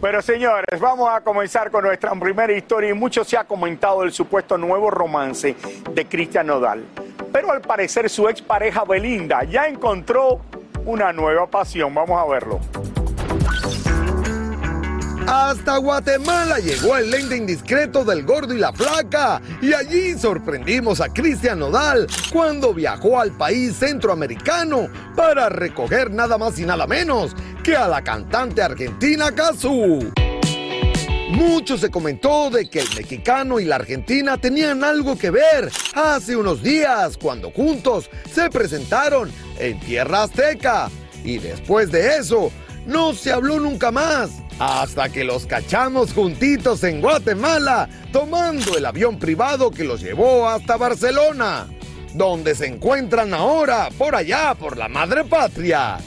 Pero señores, vamos a comenzar con nuestra primera historia y mucho se ha comentado el supuesto nuevo romance de Cristian Nodal. Pero al parecer su expareja Belinda ya encontró una nueva pasión. Vamos a verlo. Hasta Guatemala llegó el lente indiscreto del gordo y la flaca. Y allí sorprendimos a Cristian Nodal cuando viajó al país centroamericano para recoger nada más y nada menos que a la cantante argentina Cazú. Mucho se comentó de que el mexicano y la argentina tenían algo que ver hace unos días cuando juntos se presentaron en Tierra Azteca. Y después de eso, no se habló nunca más. Hasta que los cachamos juntitos en Guatemala, tomando el avión privado que los llevó hasta Barcelona, donde se encuentran ahora por allá, por la madre patria.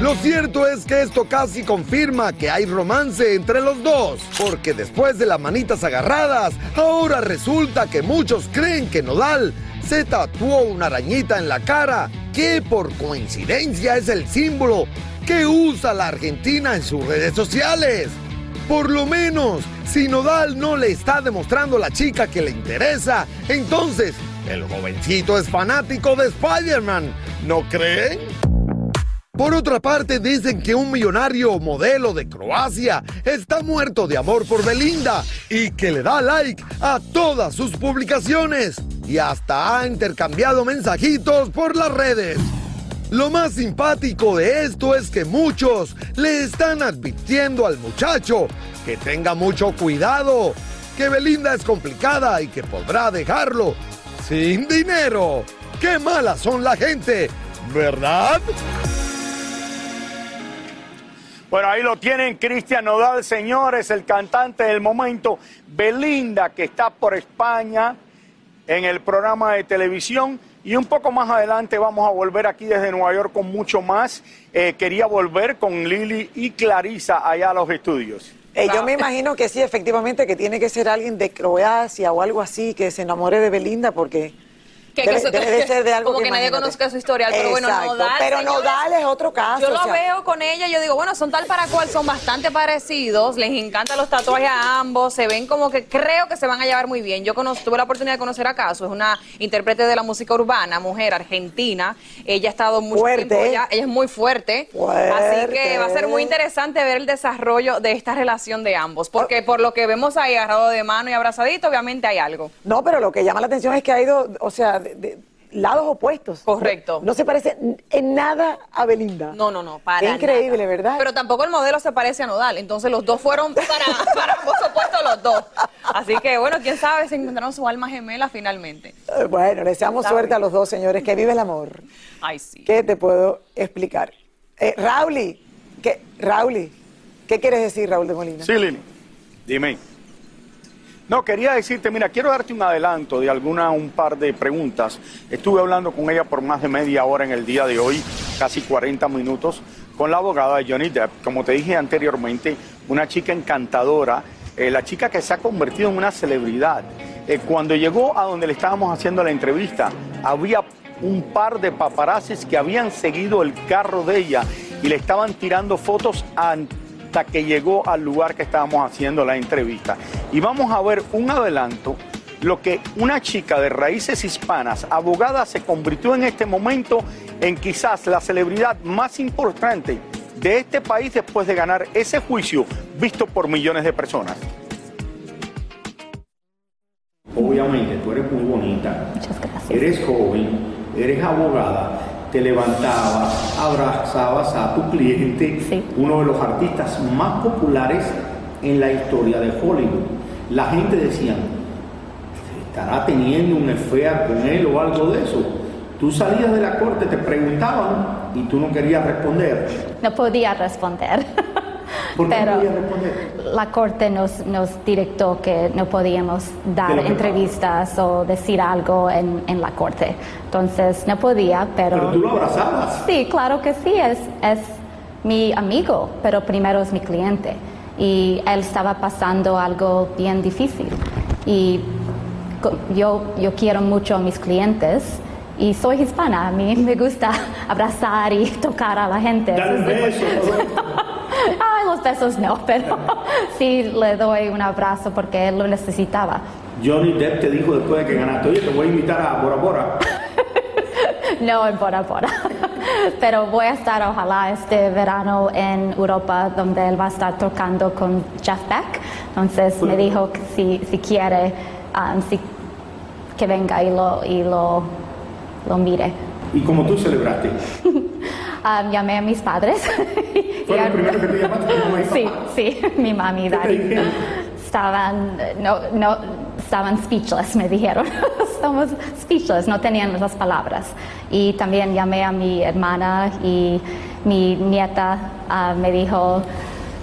Lo cierto es que esto casi confirma que hay romance entre los dos, porque después de las manitas agarradas, ahora resulta que muchos creen que Nodal se tatuó una arañita en la cara, que por coincidencia es el símbolo que usa la Argentina en sus redes sociales. Por lo menos, si Nodal no le está demostrando a la chica que le interesa, entonces el jovencito es fanático de Spider-Man, ¿no creen? Por otra parte, dicen que un millonario modelo de Croacia está muerto de amor por Belinda y que le da like a todas sus publicaciones y hasta ha intercambiado mensajitos por las redes. Lo más simpático de esto es que muchos le están advirtiendo al muchacho que tenga mucho cuidado, que Belinda es complicada y que podrá dejarlo sin dinero. ¡Qué malas son la gente! ¿Verdad? Bueno, ahí lo tienen Cristian Nodal, señores, el cantante del momento, Belinda, que está por España en el programa de televisión. Y un poco más adelante vamos a volver aquí desde Nueva York con mucho más. Eh, quería volver con Lili y Clarisa allá a los estudios. Eh, yo me imagino que sí, efectivamente, que tiene que ser alguien de Croacia o algo así que se enamore de Belinda porque... Que, debe, que eso- debe de ser de algo como que, nadie conozca su historial, pero bueno, Nodal, Pero señores, Nodal es otro caso. Yo o lo sea, veo con ella, yo digo, bueno, son tal para cual, son bastante parecidos, les encantan los tatuajes a ambos, se ven como que creo que se van a llevar muy bien. Yo conoz- tuve la oportunidad de conocer a Caso, es una intérprete de la música urbana, mujer argentina, ella ha estado mucho Fuerte. tiempo allá, ella es muy fuerte, así que va a ser muy Fuerte. interesante ver el desarrollo de esta relación de ambos, porque por lo que vemos ahí agarrado de mano y abrazadito, obviamente hay algo. No, pero lo que llama la atención es que ha ido, o sea, de- de- lados opuestos. Correcto. No, se parece en nada a Belinda. No, no, no, para increíble, nada. ¿verdad? Pero tampoco el modelo se parece a Nodal, entonces los dos fueron para, para ambos opuestos los dos. Así que bueno, quién sabe si encontraron su alma gemela finalmente. Eh, Bueno, le deseamos Está suerte bien. a los dos, señores. Que vive el amor. Ay, sí. ¿Qué te puedo explicar? Eh, Rauli, ¿qué, Rauli, ¿qué quieres decir, Raúl de Molina? Sí, Lili. Dime. No, quería decirte, mira, quiero darte un adelanto de alguna, un par de preguntas. Estuve hablando con ella por más de media hora en el día de hoy, casi 40 minutos, con la abogada de Johnny Depp. Como te dije anteriormente, una chica encantadora, eh, la chica que se ha convertido en una celebridad. Eh, cuando llegó a donde le estábamos haciendo la entrevista, había un par de paparazzis que habían seguido el carro de ella y le estaban tirando fotos hasta que llegó al lugar que estábamos haciendo la entrevista. Y vamos a ver un adelanto, lo que una chica de raíces hispanas, abogada, se convirtió en este momento en quizás la celebridad más importante de este país después de ganar ese juicio visto por millones de personas. Obviamente, tú eres muy bonita. Eres joven, eres abogada, te levantabas, abrazabas a tu cliente, uno de los artistas más populares en la historia de Hollywood. La gente decía, ¿estará teniendo un affair con él o algo de eso? Tú salías de la corte, te preguntaban y tú no querías responder. No podía responder. ¿Por qué no Pero la corte nos, nos dictó que no podíamos dar entrevistas o decir algo en, en la corte. Entonces no podía, pero... Pero tú lo abrazabas. Sí, claro que sí, es, es mi amigo, pero primero es mi cliente. Y él estaba pasando algo bien difícil. Y yo, yo quiero mucho a mis clientes y soy hispana, a mí me gusta abrazar y tocar a la gente. Dar un Eso es beso. Ay, los besos no, pero sí le doy un abrazo porque él lo necesitaba. Johnny Depp te dijo después de que ganaste, oye, te voy a invitar a Bora Bora. No en Bora Bora. Pero voy a estar ojalá este verano en Europa donde él va a estar tocando con Jeff Beck. Entonces me dijo que si, si quiere um, si- que venga y lo, y lo, lo mire. ¿Y como tú celebraste? Um, llamé a mis padres. ¿Fue lo primero que te llamaste? tu mamá y Sí, papá? sí, mi mami y ¿Qué te daddy. Estaban, no, no, estaban speechless, me dijeron. Estamos speechless, no tenían las palabras. Y también llamé a mi hermana y mi nieta ah, me dijo,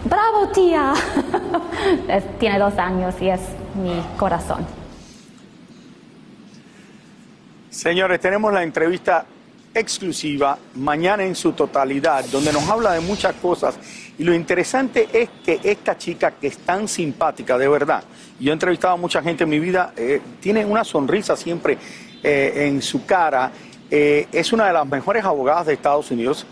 bravo tía. Tiene dos años y es mi corazón. Señores, tenemos la entrevista exclusiva mañana en su totalidad, donde nos habla de muchas cosas. Y lo interesante es que esta chica que es tan simpática, de verdad, yo he entrevistado a mucha gente en mi vida, eh, tiene una sonrisa siempre eh, en su cara, eh, es una de las mejores abogadas de Estados Unidos.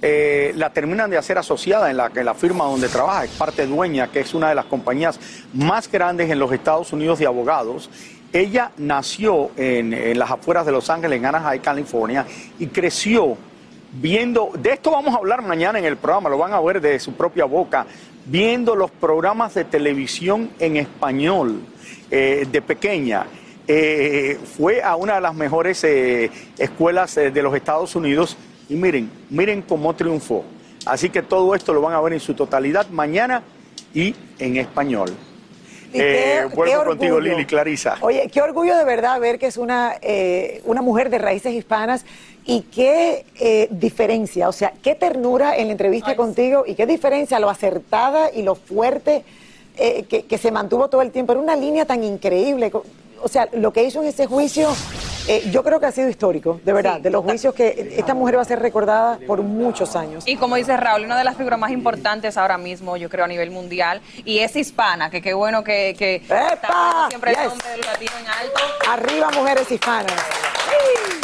La terminan de hacer asociada en la, en la firma donde trabaja, es parte dueña, que es una de las compañías más grandes en los Estados Unidos de abogados. Ella nació en, las afueras de Los Ángeles, en Anaheim, California, y creció viendo, de esto vamos a hablar mañana en el programa, lo van a ver de su propia boca, viendo los programas de televisión en español eh, de pequeña. Eh, fue a una de las mejores eh, escuelas de los Estados Unidos y miren, miren cómo triunfó. Así que todo esto lo van a ver en su totalidad mañana y en español. Y qué- Eh, vuelvo qué contigo. Lili, Clarisa. Oye, qué orgullo de verdad ver que es una, eh, una mujer de raíces hispanas y qué eh, diferencia, o sea, qué ternura en la entrevista contigo y qué diferencia lo acertada y lo fuerte eh, que, que se mantuvo todo el tiempo. Era una línea tan increíble. O sea, lo que hizo en ese juicio, eh, yo creo que ha sido histórico, de verdad, de los juicios que esta mujer va a ser recordada por muchos años. Y como dice Raúl, una de las figuras más importantes ahora mismo, yo creo, a nivel mundial, y es hispana, que qué bueno que, que está siempre Yes. el nombre del latino en alto. Arriba mujeres hispanas.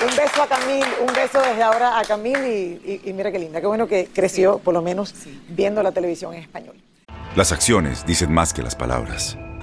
Un beso a Camil, un beso desde ahora a Camil y, y- y mira qué linda, qué bueno que creció por lo menos viendo la televisión en español. Las acciones dicen más que las palabras.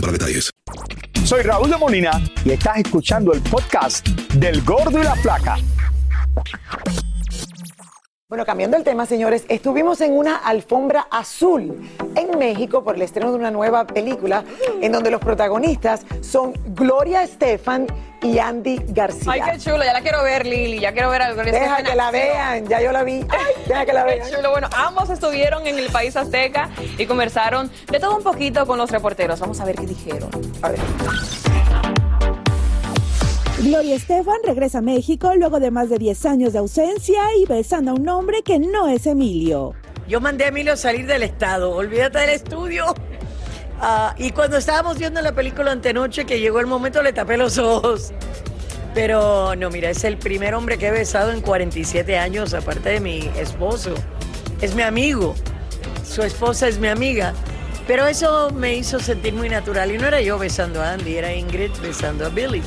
para detalles. Soy Raúl de Molina y estás escuchando el podcast del Gordo y la Flaca. Bueno, cambiando el tema, señores, estuvimos en una alfombra azul en México por el estreno de una nueva película en donde los protagonistas son Gloria Estefan y Andy García. Ay, qué chulo, ya la quiero ver, Lili. Ya quiero ver a Gloria Deja Estefan que la vean, ya yo la vi. Ay, deja que la Qué vean. chulo. Bueno, ambos estuvieron en el país azteca y conversaron de todo un poquito con los reporteros. Vamos a ver qué dijeron. A ver. Gloria Estefan regresa a México luego de más de 10 años de ausencia y besando a un hombre que no es Emilio. Yo mandé a Emilio salir del estado, olvídate del estudio. Ah, y cuando estábamos viendo la película antenoche, que llegó el momento, le tapé los ojos. Pero no, mira, es el primer hombre que he besado en 47 años, aparte de mi esposo. Es mi amigo, su esposa es mi amiga. Pero eso me hizo sentir muy natural. Y no era yo besando a Andy, era Ingrid besando a Billy.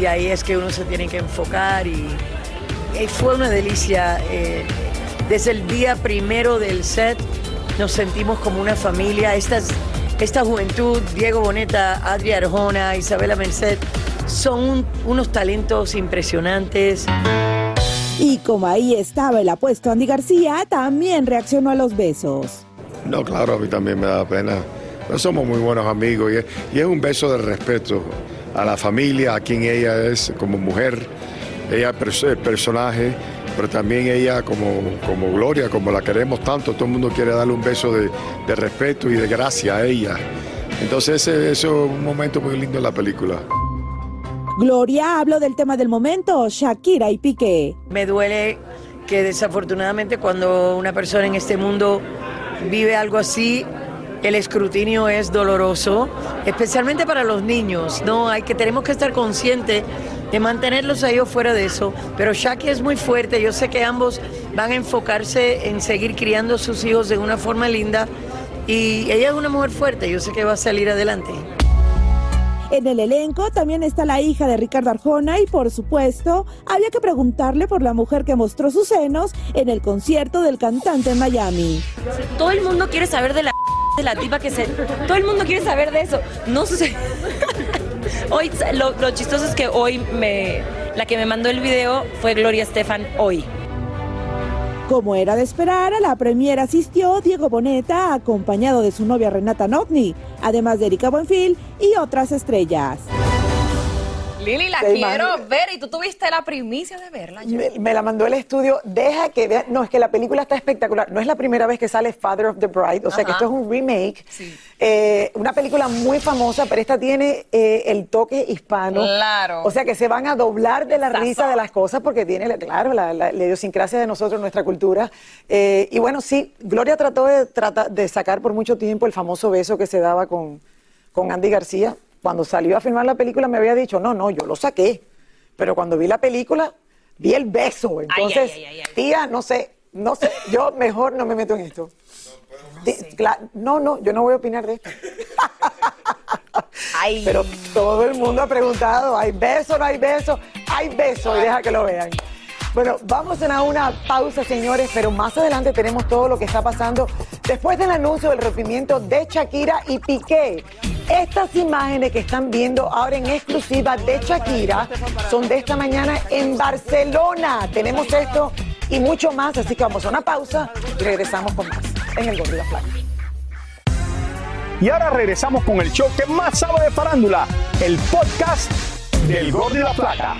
Y ahí es que uno se tiene que enfocar y, y fue una delicia. eh, desde el día primero del set nos sentimos como una familia. Estas, esta juventud, Diego Boneta, Adri Arjona, Isabela Merced, son un- unos talentos impresionantes. Y como ahí estaba el apuesto Andy García, también reaccionó a los besos. No, claro, a mí también me da pena. Pero somos muy buenos amigos y es, y es un beso de respeto a la familia, a quien ella es como mujer, ella es personaje, pero también ella como, como Gloria, como la queremos tanto, todo el mundo quiere darle un beso de, de respeto y de gracia a ella. Entonces ese, eso es un momento muy lindo en la película. Gloria habló del tema del momento, Shakira y Piqué. Me duele que desafortunadamente cuando una persona en este mundo vive algo así, el escrutinio es doloroso, especialmente para los niños. No, hay que tenemos que estar conscientes de mantenerlos a ellos fuera de eso. Pero Shaki es muy fuerte. Yo sé que ambos van a enfocarse en seguir criando a sus hijos de una forma linda. Y ella es una mujer fuerte. Yo sé que va a salir adelante. En el elenco también está la hija de Ricardo Arjona y por supuesto había que preguntarle por la mujer que mostró sus senos en el concierto del cantante en Miami. Todo el mundo quiere saber de la de la tipa que se. Todo el mundo quiere saber de eso. No sé. Hoy, lo, lo chistoso es que hoy me. La que me mandó el video fue Gloria Estefan hoy. Como era de esperar, a la premier asistió Diego Boneta acompañado de su novia Renata Notni, además de Erika Buenfil y otras estrellas. Lili, la ¿Te quiero ver y tú tuviste la primicia de verla. Me, me la mandó el estudio. Deja que vea. No, es que la película está espectacular. No es la primera vez que sale Father of the Bride. O sea que esto es un remake. Eh, una película muy famosa, pero esta tiene eh, el toque hispano. Claro. O sea que se van a doblar de la risa de las cosas porque tiene, la- claro, la, la- la idiosincrasia de nosotros, nuestra cultura. Eh, y bueno, sí, Gloria trató de, de sacar por mucho tiempo el famoso beso que se daba con, con Andy García. Cuando salió a filmar la película me había dicho, no, no, yo lo saqué. Pero cuando vi la película, vi el beso. Entonces, ay, ay, ay. tía, no sé, no sé, yo mejor no me meto en esto. Cla- No, no, yo no voy a opinar de esto. Pero todo el mundo ha preguntado, ¿hay beso, no hay beso? Hay beso y deja que lo vean. Bueno, vamos a una pausa, señores, pero más adelante tenemos todo lo que está pasando después del anuncio del rompimiento de Shakira y Piqué. Estas imágenes que están viendo ahora en exclusiva de Shakira son de esta mañana en Barcelona. Tenemos esto y mucho más, así que vamos a una pausa y regresamos con más en el Gordo y la Flaca. Y ahora regresamos con el show que más sabe de farándula, el podcast del Gordo y la Plata.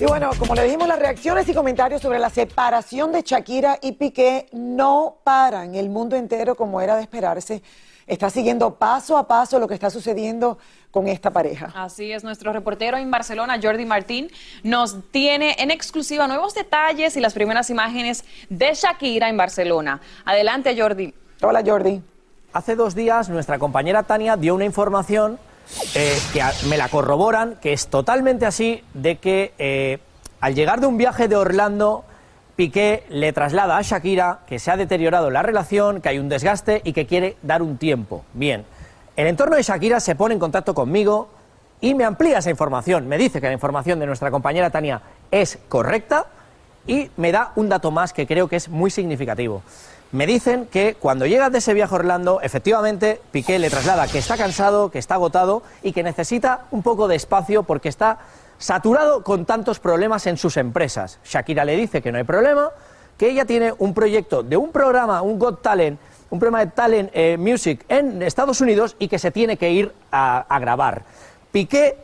Y bueno, como le dijimos, las reacciones y comentarios sobre la separación de Shakira y Piqué no paran. El mundo entero, como era de esperarse, está siguiendo paso a paso lo que está sucediendo con esta pareja. Así es, nuestro reportero en Barcelona, Jordi Martín, nos tiene en exclusiva nuevos detalles y las primeras imágenes de Shakira en Barcelona. Adelante, Jordi. Hola, Jordi. Hace dos días nuestra compañera Tania dio una información eh, que me la corroboran, que es totalmente así, de que eh, al llegar de un viaje de Orlando, Piqué le traslada a Shakira que se ha deteriorado la relación, que hay un desgaste y que quiere dar un tiempo. Bien, el entorno de Shakira se pone en contacto conmigo y me amplía esa información. Me dice que la información de nuestra compañera Tania es correcta y me da un dato más que creo que es muy significativo. Me dicen que cuando llega de ese viaje a Orlando, efectivamente Piqué le traslada que está cansado, que está agotado y que necesita un poco de espacio porque está saturado con tantos problemas en sus empresas. Shakira le dice que no hay problema, que ella tiene un proyecto de un programa, un Got Talent, un programa de Talent eh, Music en Estados Unidos y que se tiene que ir a, a grabar. Piqué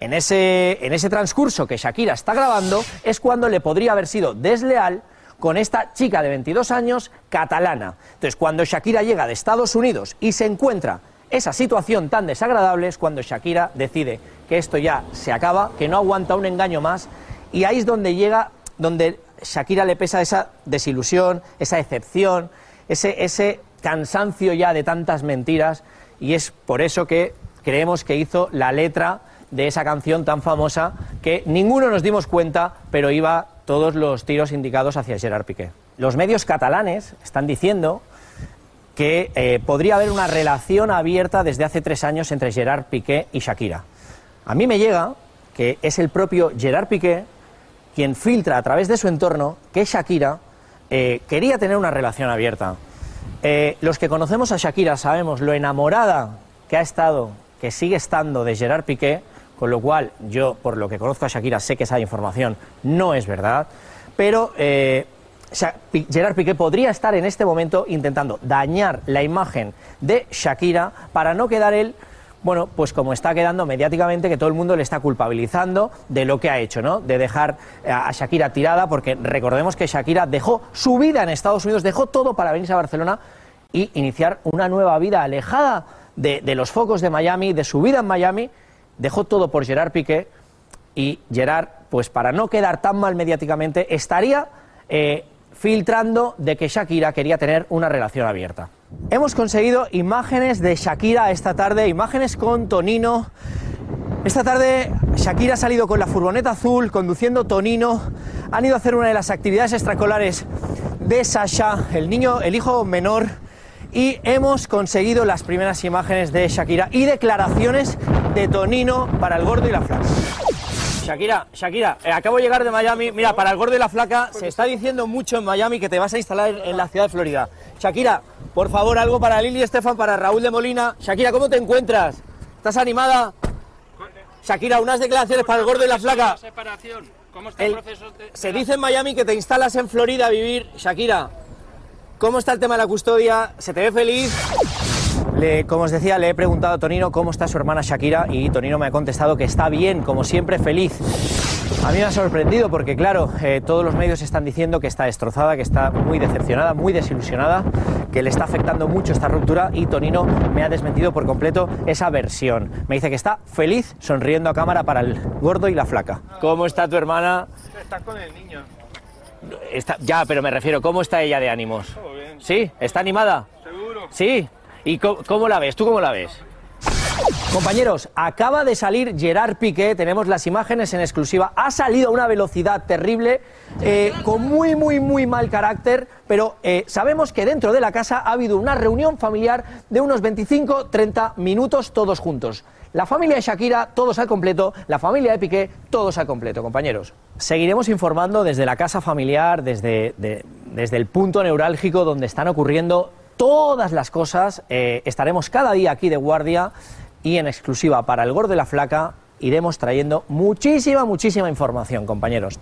en ese, en ese transcurso que Shakira está grabando es cuando le podría haber sido desleal con esta chica de 22 años catalana. Entonces, cuando Shakira llega de Estados Unidos y se encuentra esa situación tan desagradable, es cuando Shakira decide que esto ya se acaba, que no aguanta un engaño más, y ahí es donde llega, donde Shakira le pesa esa desilusión, esa decepción, ese, ese cansancio ya de tantas mentiras, y es por eso que creemos que hizo la letra de esa canción tan famosa que ninguno nos dimos cuenta, pero iba todos los tiros indicados hacia Gerard Piqué. Los medios catalanes están diciendo que eh, podría haber una relación abierta desde hace tres años entre Gerard Piqué y Shakira. A mí me llega que es el propio Gerard Piqué quien filtra a través de su entorno que Shakira eh, quería tener una relación abierta. Eh, los que conocemos a Shakira sabemos lo enamorada que ha estado, que sigue estando de Gerard Piqué, con lo cual yo, por lo que conozco a Shakira, sé que esa información no es verdad, pero eh, Gerard Piqué podría estar en este momento intentando dañar la imagen de Shakira para no quedar él, bueno, pues como está quedando mediáticamente, que todo el mundo le está culpabilizando de lo que ha hecho, ¿no? De dejar a a Shakira tirada, porque recordemos que Shakira dejó su vida en Estados Unidos, dejó todo para venirse a Barcelona y iniciar una nueva vida alejada de, de los focos de Miami, de su vida en Miami, dejó todo por Gerard Piqué y Gerard, pues para no quedar tan mal mediáticamente, estaría eh, filtrando de que Shakira quería tener una relación abierta. Hemos conseguido imágenes de Shakira esta tarde, imágenes con Tonino. Esta tarde Shakira ha salido con la furgoneta azul, conduciendo Tonino. Han ido a hacer una de las actividades extracolares de Sasha, el niño, el hijo menor. Y hemos conseguido las primeras imágenes de Shakira y declaraciones de Tonino para el gordo y la flaca. Shakira, Shakira, eh, acabo de llegar de Miami. Mira, para el gordo y la flaca se está diciendo mucho en Miami que te vas a instalar en la ciudad de Florida. Shakira, por favor, algo para Lili Estefan, para Raúl de Molina. Shakira, ¿cómo te encuentras? ¿Estás animada? Shakira, unas declaraciones para el gordo y la flaca. separación? ¿Cómo está El- el proceso de- Se dice en Miami que te instalas en Florida a vivir. Shakira, ¿cómo está el tema de la custodia? ¿Se te ve feliz? Le- como os decía, le he preguntado a Tonino cómo está su hermana Shakira y Tonino me ha contestado que está bien, como siempre, feliz. A mí me ha sorprendido porque, claro, eh, todos los medios están diciendo que está destrozada, que está muy decepcionada, muy desilusionada, que le está afectando mucho esta ruptura y Tonino me ha desmentido por completo esa versión. Me dice que está feliz, sonriendo a cámara para el gordo y la flaca. ¿Cómo está tu hermana? Está con el niño. Está- ya, pero me refiero, ¿cómo está ella de ánimos? Todo bien. ¿Sí? ¿Está animada? Seguro. ¿Sí? ¿Y cómo, cómo la ves? ¿Tú cómo la ves? Compañeros, acaba de salir Gerard Piqué, tenemos las imágenes en exclusiva, ha salido a una velocidad terrible, eh, con muy, muy, muy mal carácter, pero eh, sabemos que dentro de la casa ha habido una reunión familiar de unos 25-30 minutos todos juntos. La familia de Shakira, todos al completo, la familia de Piqué, todos al completo, compañeros. Seguiremos informando desde la casa familiar, desde, de- desde el punto neurálgico donde están ocurriendo todas las cosas. Eh, estaremos cada día aquí de guardia y en exclusiva para el Gordo de la Flaca iremos trayendo muchísima, muchísima información, compañeros.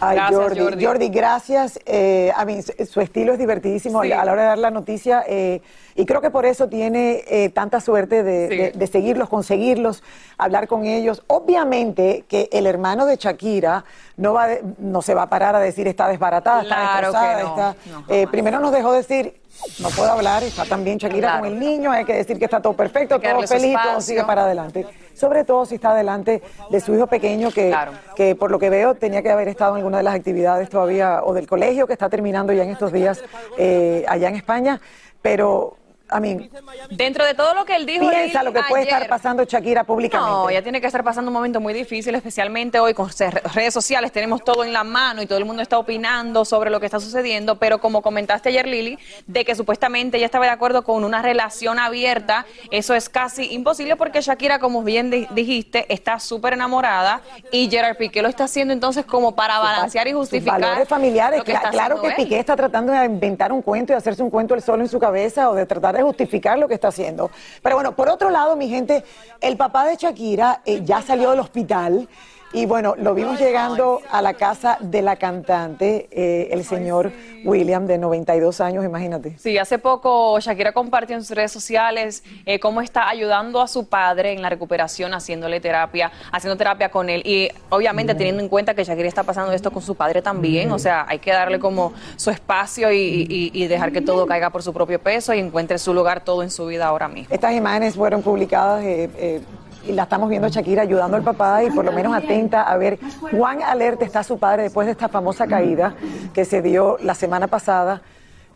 Ay, Gracias, Jordi, Jordi. Jordi, gracias. Eh, a mí, su- su estilo es divertidísimo Sí. a la hora de dar la noticia eh, y creo que por eso tiene eh, tanta suerte de, Sí. de- de seguirlos, conseguirlos, hablar con ellos. Obviamente que el hermano de Shakira no, va de- no se va a parar a decir está desbaratada, Claro está destrozada, no. está- No, eh, primero nos dejó decir, no puedo hablar, está también Shakira Claro. con el niño, hay que decir que está todo perfecto, todo feliz, todo sigue para adelante. Sobre todo si está delante de su hijo pequeño que, Claro. que por lo que veo tenía que haber estado en alguna de las actividades todavía o del colegio que está terminando ya en estos días eh, allá en España. Pero, a mí, Dentro de todo lo que él dijo piensa lo que puede ayer- estar pasando Shakira públicamente. No, ella tiene que estar pasando un momento muy difícil, especialmente hoy con redes sociales. Tenemos todo en la mano y todo el mundo está opinando sobre lo que está sucediendo. Pero como comentaste ayer, Lili, de que supuestamente ella estaba de acuerdo con una relación abierta, eso es casi imposible porque Shakira, como bien di- dijiste, está súper enamorada y Gerard Piqué lo está haciendo entonces como para balancear y Sus justificar. valores familiares. lo que Cla- está claro que él. Piqué está tratando de inventar un cuento y hacerse un cuento él solo en su cabeza o de tratar justificar lo que está haciendo. Pero bueno, por otro lado, mi gente, el papá de Shakira eh, ya salió del hospital. Y bueno, lo vimos llegando a la casa de la cantante, eh, el señor William, de 92 años, imagínate. Sí, hace poco Shakira compartió en sus redes sociales eh, cómo está ayudando a su padre en la recuperación, haciéndole terapia, haciendo terapia con él. Y obviamente teniendo en cuenta que Shakira está pasando esto con su padre también, o sea, hay que darle como su espacio y, y- y dejar que todo caiga por su propio peso y encuentre su lugar todo en su vida ahora mismo. Estas imágenes fueron publicadas eh, eh, y la estamos viendo Shakira ayudando al papá y por lo menos atenta a ver cuán alerta está su padre después de esta famosa caída que se dio la semana pasada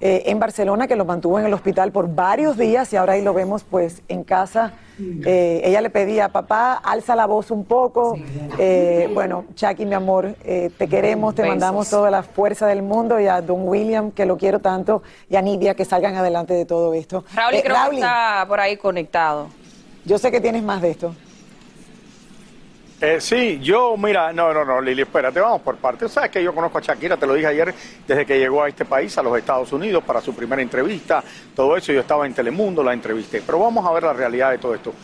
eh, en Barcelona, que lo mantuvo en el hospital por varios días y ahora ahí lo vemos pues en casa. Eh, ella le pedía, papá, alza la voz un poco. Eh, bueno, Jackie, mi amor, eh, te queremos, te Besos. mandamos toda la fuerza del mundo y a Don William, que lo quiero tanto, y a Nidia, que salgan adelante de todo esto. Raúl, Eh, creo Rauli, que está por ahí conectado. Yo sé que tienes más de esto. Eh, sí, yo, mira, no, no, no, Lili, espérate, vamos por partes. Sabes que yo conozco a Shakira, te lo dije ayer, desde que llegó a este país, a los Estados Unidos, para su primera entrevista, todo eso, yo estaba en Telemundo, la entrevisté. Pero vamos a ver la realidad de todo esto.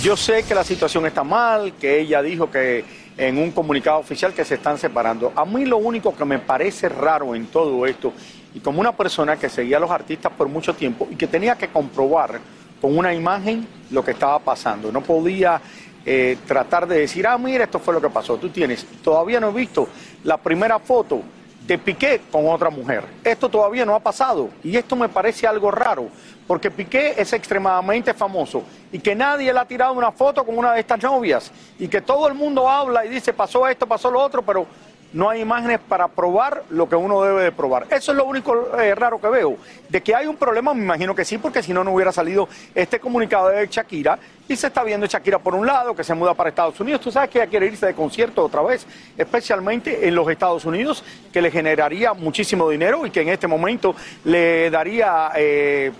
Yo sé que la situación está mal, que ella dijo que en un comunicado oficial que se están separando. A mí lo único que me parece raro en todo esto, y como una persona que seguía a los artistas por mucho tiempo y que tenía que comprobar con una imagen lo que estaba pasando, no podía eh, tratar de decir, ah, mira, esto fue lo que pasó. Tú tienes, todavía no he visto la primera foto de Piqué con otra mujer. Esto todavía no ha pasado y esto me parece algo raro, porque Piqué es extremadamente famoso y que nadie le ha tirado una foto con una de estas novias y que todo el mundo habla y dice, pasó esto, pasó lo otro, pero no hay imágenes para probar lo que uno debe de probar. Eso es lo único eh, raro que veo. De que hay un problema, me imagino que sí, porque si no, no hubiera salido este comunicado de Shakira. Y se está viendo Shakira por un lado, que se muda para Estados Unidos. Tú sabes que ella quiere irse de concierto otra vez, especialmente en los Estados Unidos, que le generaría muchísimo dinero y que en este momento le daría, eh,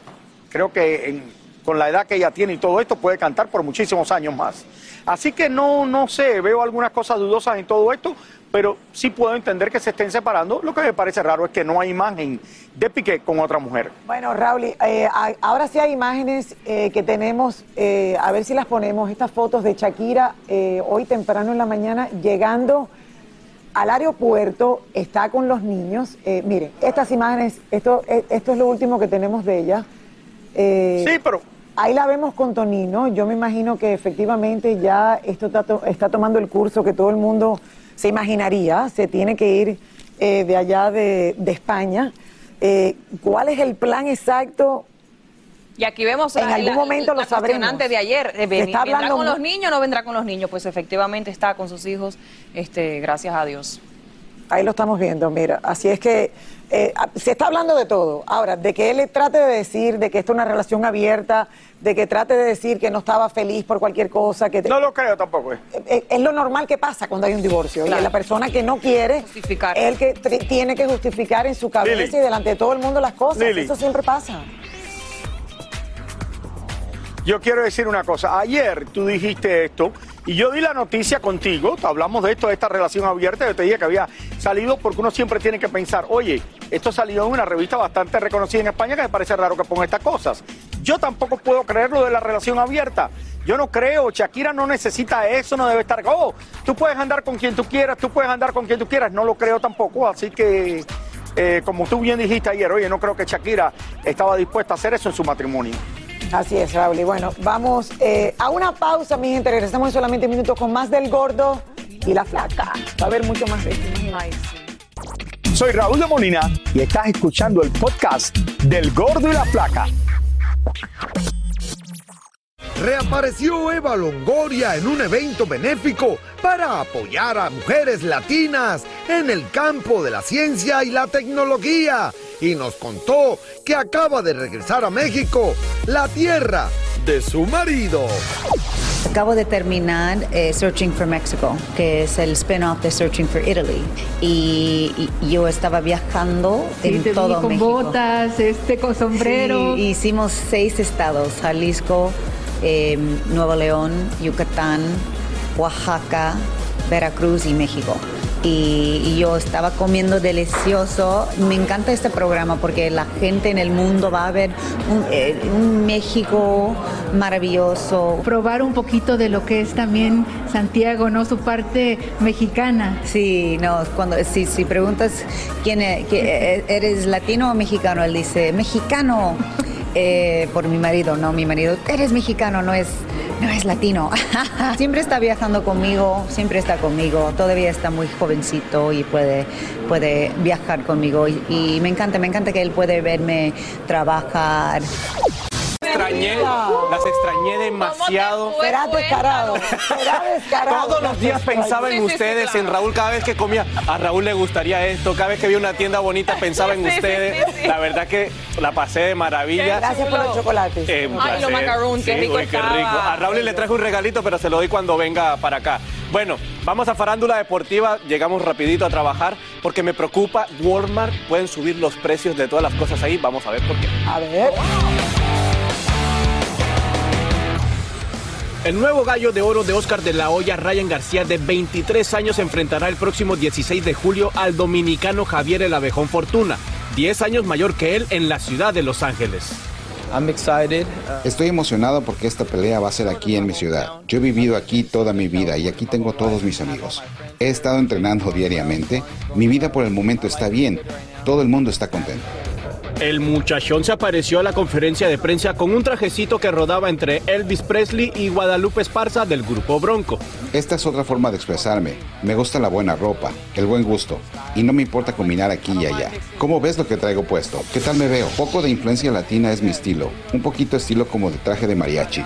creo que en- con la edad que ella tiene y todo esto, puede cantar por muchísimos años más. Así que no, no sé, veo algunas cosas dudosas en todo esto, pero sí puedo entender que se estén separando. Lo que me parece raro es que no hay imagen de Piqué con otra mujer. Bueno, Raúl, eh, ahora sí hay imágenes eh, que tenemos, eh, a ver si las ponemos, estas fotos de Shakira eh, hoy temprano en la mañana llegando al aeropuerto, está con los niños. Miren, estas imágenes, esto, esto es lo último que tenemos de ella. Sí, pero Ahí la vemos con Tonino. Yo me imagino que efectivamente ya esto está, to- está tomando el curso que todo el mundo se imaginaría. Se tiene que ir eh, de allá de, de España. Eh, ¿Cuál es el plan exacto? Y aquí vemos En la- algún la- momento la lo sabremos. cuestionante de ayer. eh, ven- está ¿Vendrá hablando con los niños o no vendrá con los niños? Pues efectivamente está con sus hijos, este, gracias a Dios. Ahí lo estamos viendo, mira. Así es que eh, a- se está hablando de todo. Ahora, de que él le trate de decir de que esto es una relación abierta, de que trate de decir que no estaba feliz por cualquier cosa. que No lo creo tampoco. eh. Eh, Es lo normal que pasa cuando hay un divorcio. Claro. Y la persona que no quiere, Justificar. es el que tiene que justificar en su cabeza Lili. y delante de todo el mundo las cosas. Lili. Eso siempre pasa. Yo quiero decir una cosa. Ayer tú dijiste esto y yo di la noticia contigo. Hablamos de esto, de esta relación abierta. Yo te dije que había salido porque uno siempre tiene que pensar, oye, esto salió en una revista bastante reconocida en España que me parece raro que ponga estas cosas. Yo tampoco puedo creer lo de la relación abierta. Yo no creo, Shakira no necesita eso, no debe estar, oh, tú puedes andar con quien tú quieras, tú puedes andar con quien tú quieras, no lo creo tampoco, así que, eh, como tú bien dijiste ayer, oye, no creo que Shakira estaba dispuesta a hacer eso en su matrimonio. Así es, Raúl. Y bueno, vamos eh, a una pausa, mi gente. Regresamos en solamente minutos con más del gordo y la flaca. Va a haber mucho más de esto. Soy Raúl de Molina y estás escuchando el podcast del Gordo y la Flaca. Reapareció Eva Longoria en un evento benéfico para apoyar a mujeres latinas en el campo de la ciencia y la tecnología y nos contó que acaba de regresar a México, la tierra de su marido. Acabo de terminar eh, Searching for Mexico, que es el spin-off de Searching for Italy. Y, y yo estaba viajando Sí, en te vi todo con México. botas, este, con sombrero. Sí, hicimos seis estados, Jalisco, eh, Nuevo León, Yucatán, Oaxaca, Veracruz y México. Y, y yo estaba comiendo delicioso. Me encanta este programa porque la gente en el mundo va a ver un, eh, un México maravilloso. Probar un poquito de lo que es también Santiago, ¿no? Su parte mexicana. Sí, no, cuando si, si preguntas quién e- que- e- eres latino o mexicano, él dice mexicano. Eh, por mi marido, no, mi marido, eres mexicano, no es, no es latino. siempre está viajando conmigo, siempre está conmigo, todavía está muy jovencito y puede, puede viajar conmigo y, me encanta, me encanta que él puede verme trabajar. Extrañé, las extrañé demasiado. Será descarado. Será descarado. Todos los días pensaba en Sí, sí, sí, ustedes, en Raúl, cada vez que comía, a Raúl le gustaría esto, cada vez que vi una tienda bonita pensaba en ustedes. La verdad que la pasé de maravilla. Gracias por los chocolates. Eh, Ay, los macarons, qué rico uy, qué rico. A Raúl le traje un regalito, pero se lo doy cuando venga para acá. Bueno, vamos a Farándula Deportiva, llegamos rapidito a trabajar porque me preocupa, Walmart pueden subir los precios de todas las cosas ahí, vamos a ver por qué. A ver. El nuevo gallo de oro de Oscar de la Hoya, Ryan García, de 23 años, enfrentará el próximo 16 de julio al dominicano Javier El Abejón Fortuna, 10 años mayor que él en la ciudad de Los Ángeles. Estoy emocionado porque esta pelea va a ser aquí en mi ciudad. Yo he vivido aquí toda mi vida y aquí tengo todos mis amigos. He estado entrenando diariamente. Mi vida por el momento está bien. Todo el mundo está contento. El muchachón se apareció a la conferencia de prensa con un trajecito que rodaba entre Elvis Presley y Guadalupe Esparza del grupo Bronco. Esta es otra forma de expresarme. Me gusta la buena ropa, el buen gusto, y no me importa combinar aquí y allá. ¿Cómo ves lo que traigo puesto? ¿Qué tal me veo? Poco de influencia latina es mi estilo, un poquito estilo como de traje de mariachi.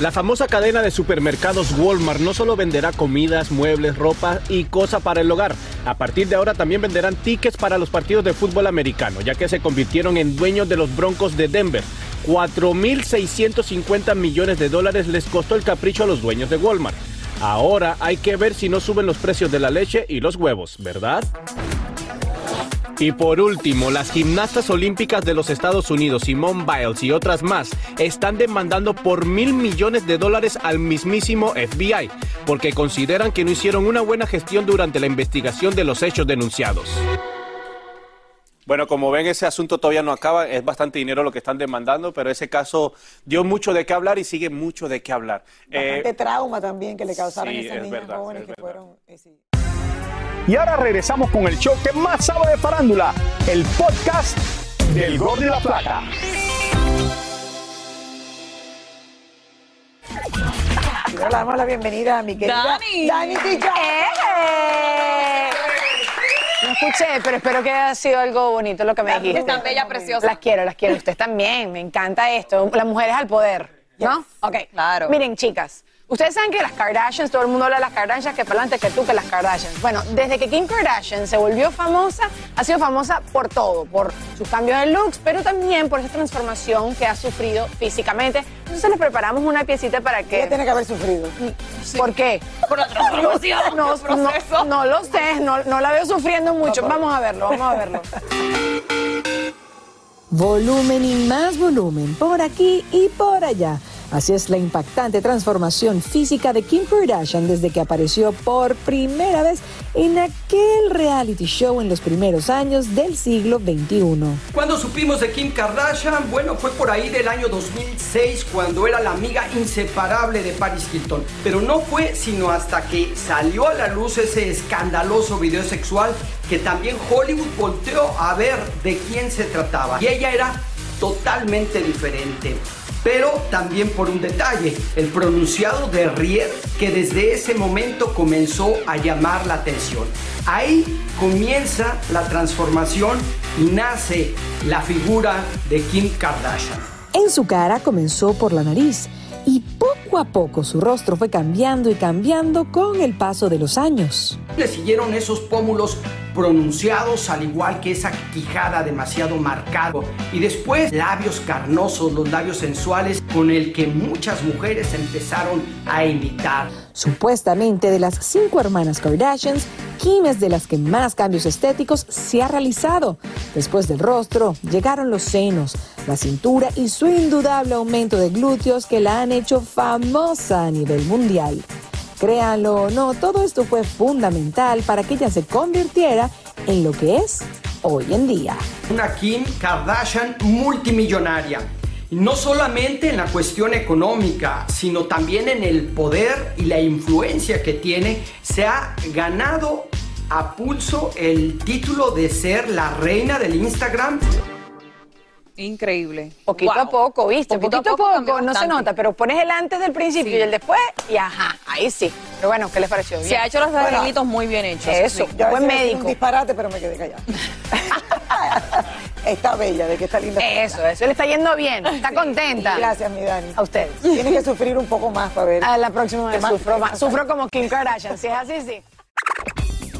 La famosa cadena de supermercados Walmart no solo venderá comidas, muebles, ropa y cosas para el hogar. A partir de ahora también venderán tickets para los partidos de fútbol americano, ya que se convirtieron en dueños de los Broncos de Denver. 4.650 millones de dólares les costó el capricho a los dueños de Walmart. Ahora hay que ver si no suben los precios de la leche y los huevos, ¿verdad? Y por último, las gimnastas olímpicas de los Estados Unidos, Simone Biles y otras más, están demandando por mil millones de dólares al mismísimo FBI, porque consideran que no hicieron una buena gestión durante la investigación de los hechos denunciados. Bueno, como ven, ese asunto todavía no acaba, es bastante dinero lo que están demandando, pero ese caso dio mucho de qué hablar y sigue mucho de qué hablar. Eh, Bastante trauma también que le causaron sí, a esas es niñas verdad, jóvenes es que verdad. fueron. eh, sí. Y ahora regresamos con el show que más sabe de farándula, el podcast del Gordo y la Plata. Le damos la bienvenida a mi querida Dani. Dani. ¡Eh! No escuché, pero espero que haya sido algo bonito lo que me dijiste. Tan bella, preciosa. Las quiero, las quiero. Ustedes también. Me encanta esto. Las mujeres al poder, ¿no? Ok. Claro. Miren, chicas. Ustedes saben que las Kardashians, todo el mundo habla de las Kardashians, que para adelante que tú, que las Kardashians. Bueno, desde que Kim Kardashian se volvió famosa, ha sido famosa por todo, por sus cambios de looks, pero también por esa transformación que ha sufrido físicamente. Entonces les preparamos una piecita para que... Ella tiene que haber sufrido. ¿Por qué? Por la transformación, No, no, no lo sé, no, no la veo sufriendo mucho. Vamos a verlo, vamos a verlo. Volumen y más volumen, por aquí y por allá. Así es la impactante transformación física de Kim Kardashian desde que apareció por primera vez en aquel reality show en los primeros años del siglo XXI. Cuando supimos de Kim Kardashian, bueno, fue por ahí del año 2006 cuando era la amiga inseparable de Paris Hilton. Pero no fue sino hasta que salió a la luz ese escandaloso video sexual que también Hollywood volteó a ver de quién se trataba. Y ella era totalmente diferente pero también por un detalle, el pronunciado de Rier, que desde ese momento comenzó a llamar la atención. Ahí comienza la transformación y nace la figura de Kim Kardashian. En su cara comenzó por la nariz y poco a poco su rostro fue cambiando y cambiando con el paso de los años. Le siguieron esos pómulos pronunciados, al igual que esa quijada demasiado marcado. Y después labios carnosos, los labios sensuales con el que muchas mujeres empezaron a imitar. Supuestamente de las cinco hermanas Kardashians, Kim es de las que más cambios estéticos se ha realizado. Después del rostro, llegaron los senos, la cintura y su indudable aumento de glúteos que la han hecho famosa a nivel mundial. Créanlo o no, todo esto fue fundamental para que ella se convirtiera en lo que es hoy en día. Una Kim Kardashian multimillonaria. No solamente en la cuestión económica, sino también en el poder y la influencia que tiene, se ha ganado a pulso el título de ser la reina del Instagram Increíble. Poquito a poco, ¿viste? Poquito, a poco, no se nota, pero pones el antes del principio y el después y ajá, ahí sí. Pero bueno, ¿qué les pareció? Bien. Se ha hecho los arreglitos muy bien hechos. Eso, Yo a buen médico. Un disparate, pero me quedé callada. está bella, de que está linda. Eso, eso le está yendo bien, está contenta. Gracias, mi Dani. A ustedes. Tienes que sufrir un poco más para ver. A la próxima vez sufro más. Sufro como Kim Kardashian, si es así, sí.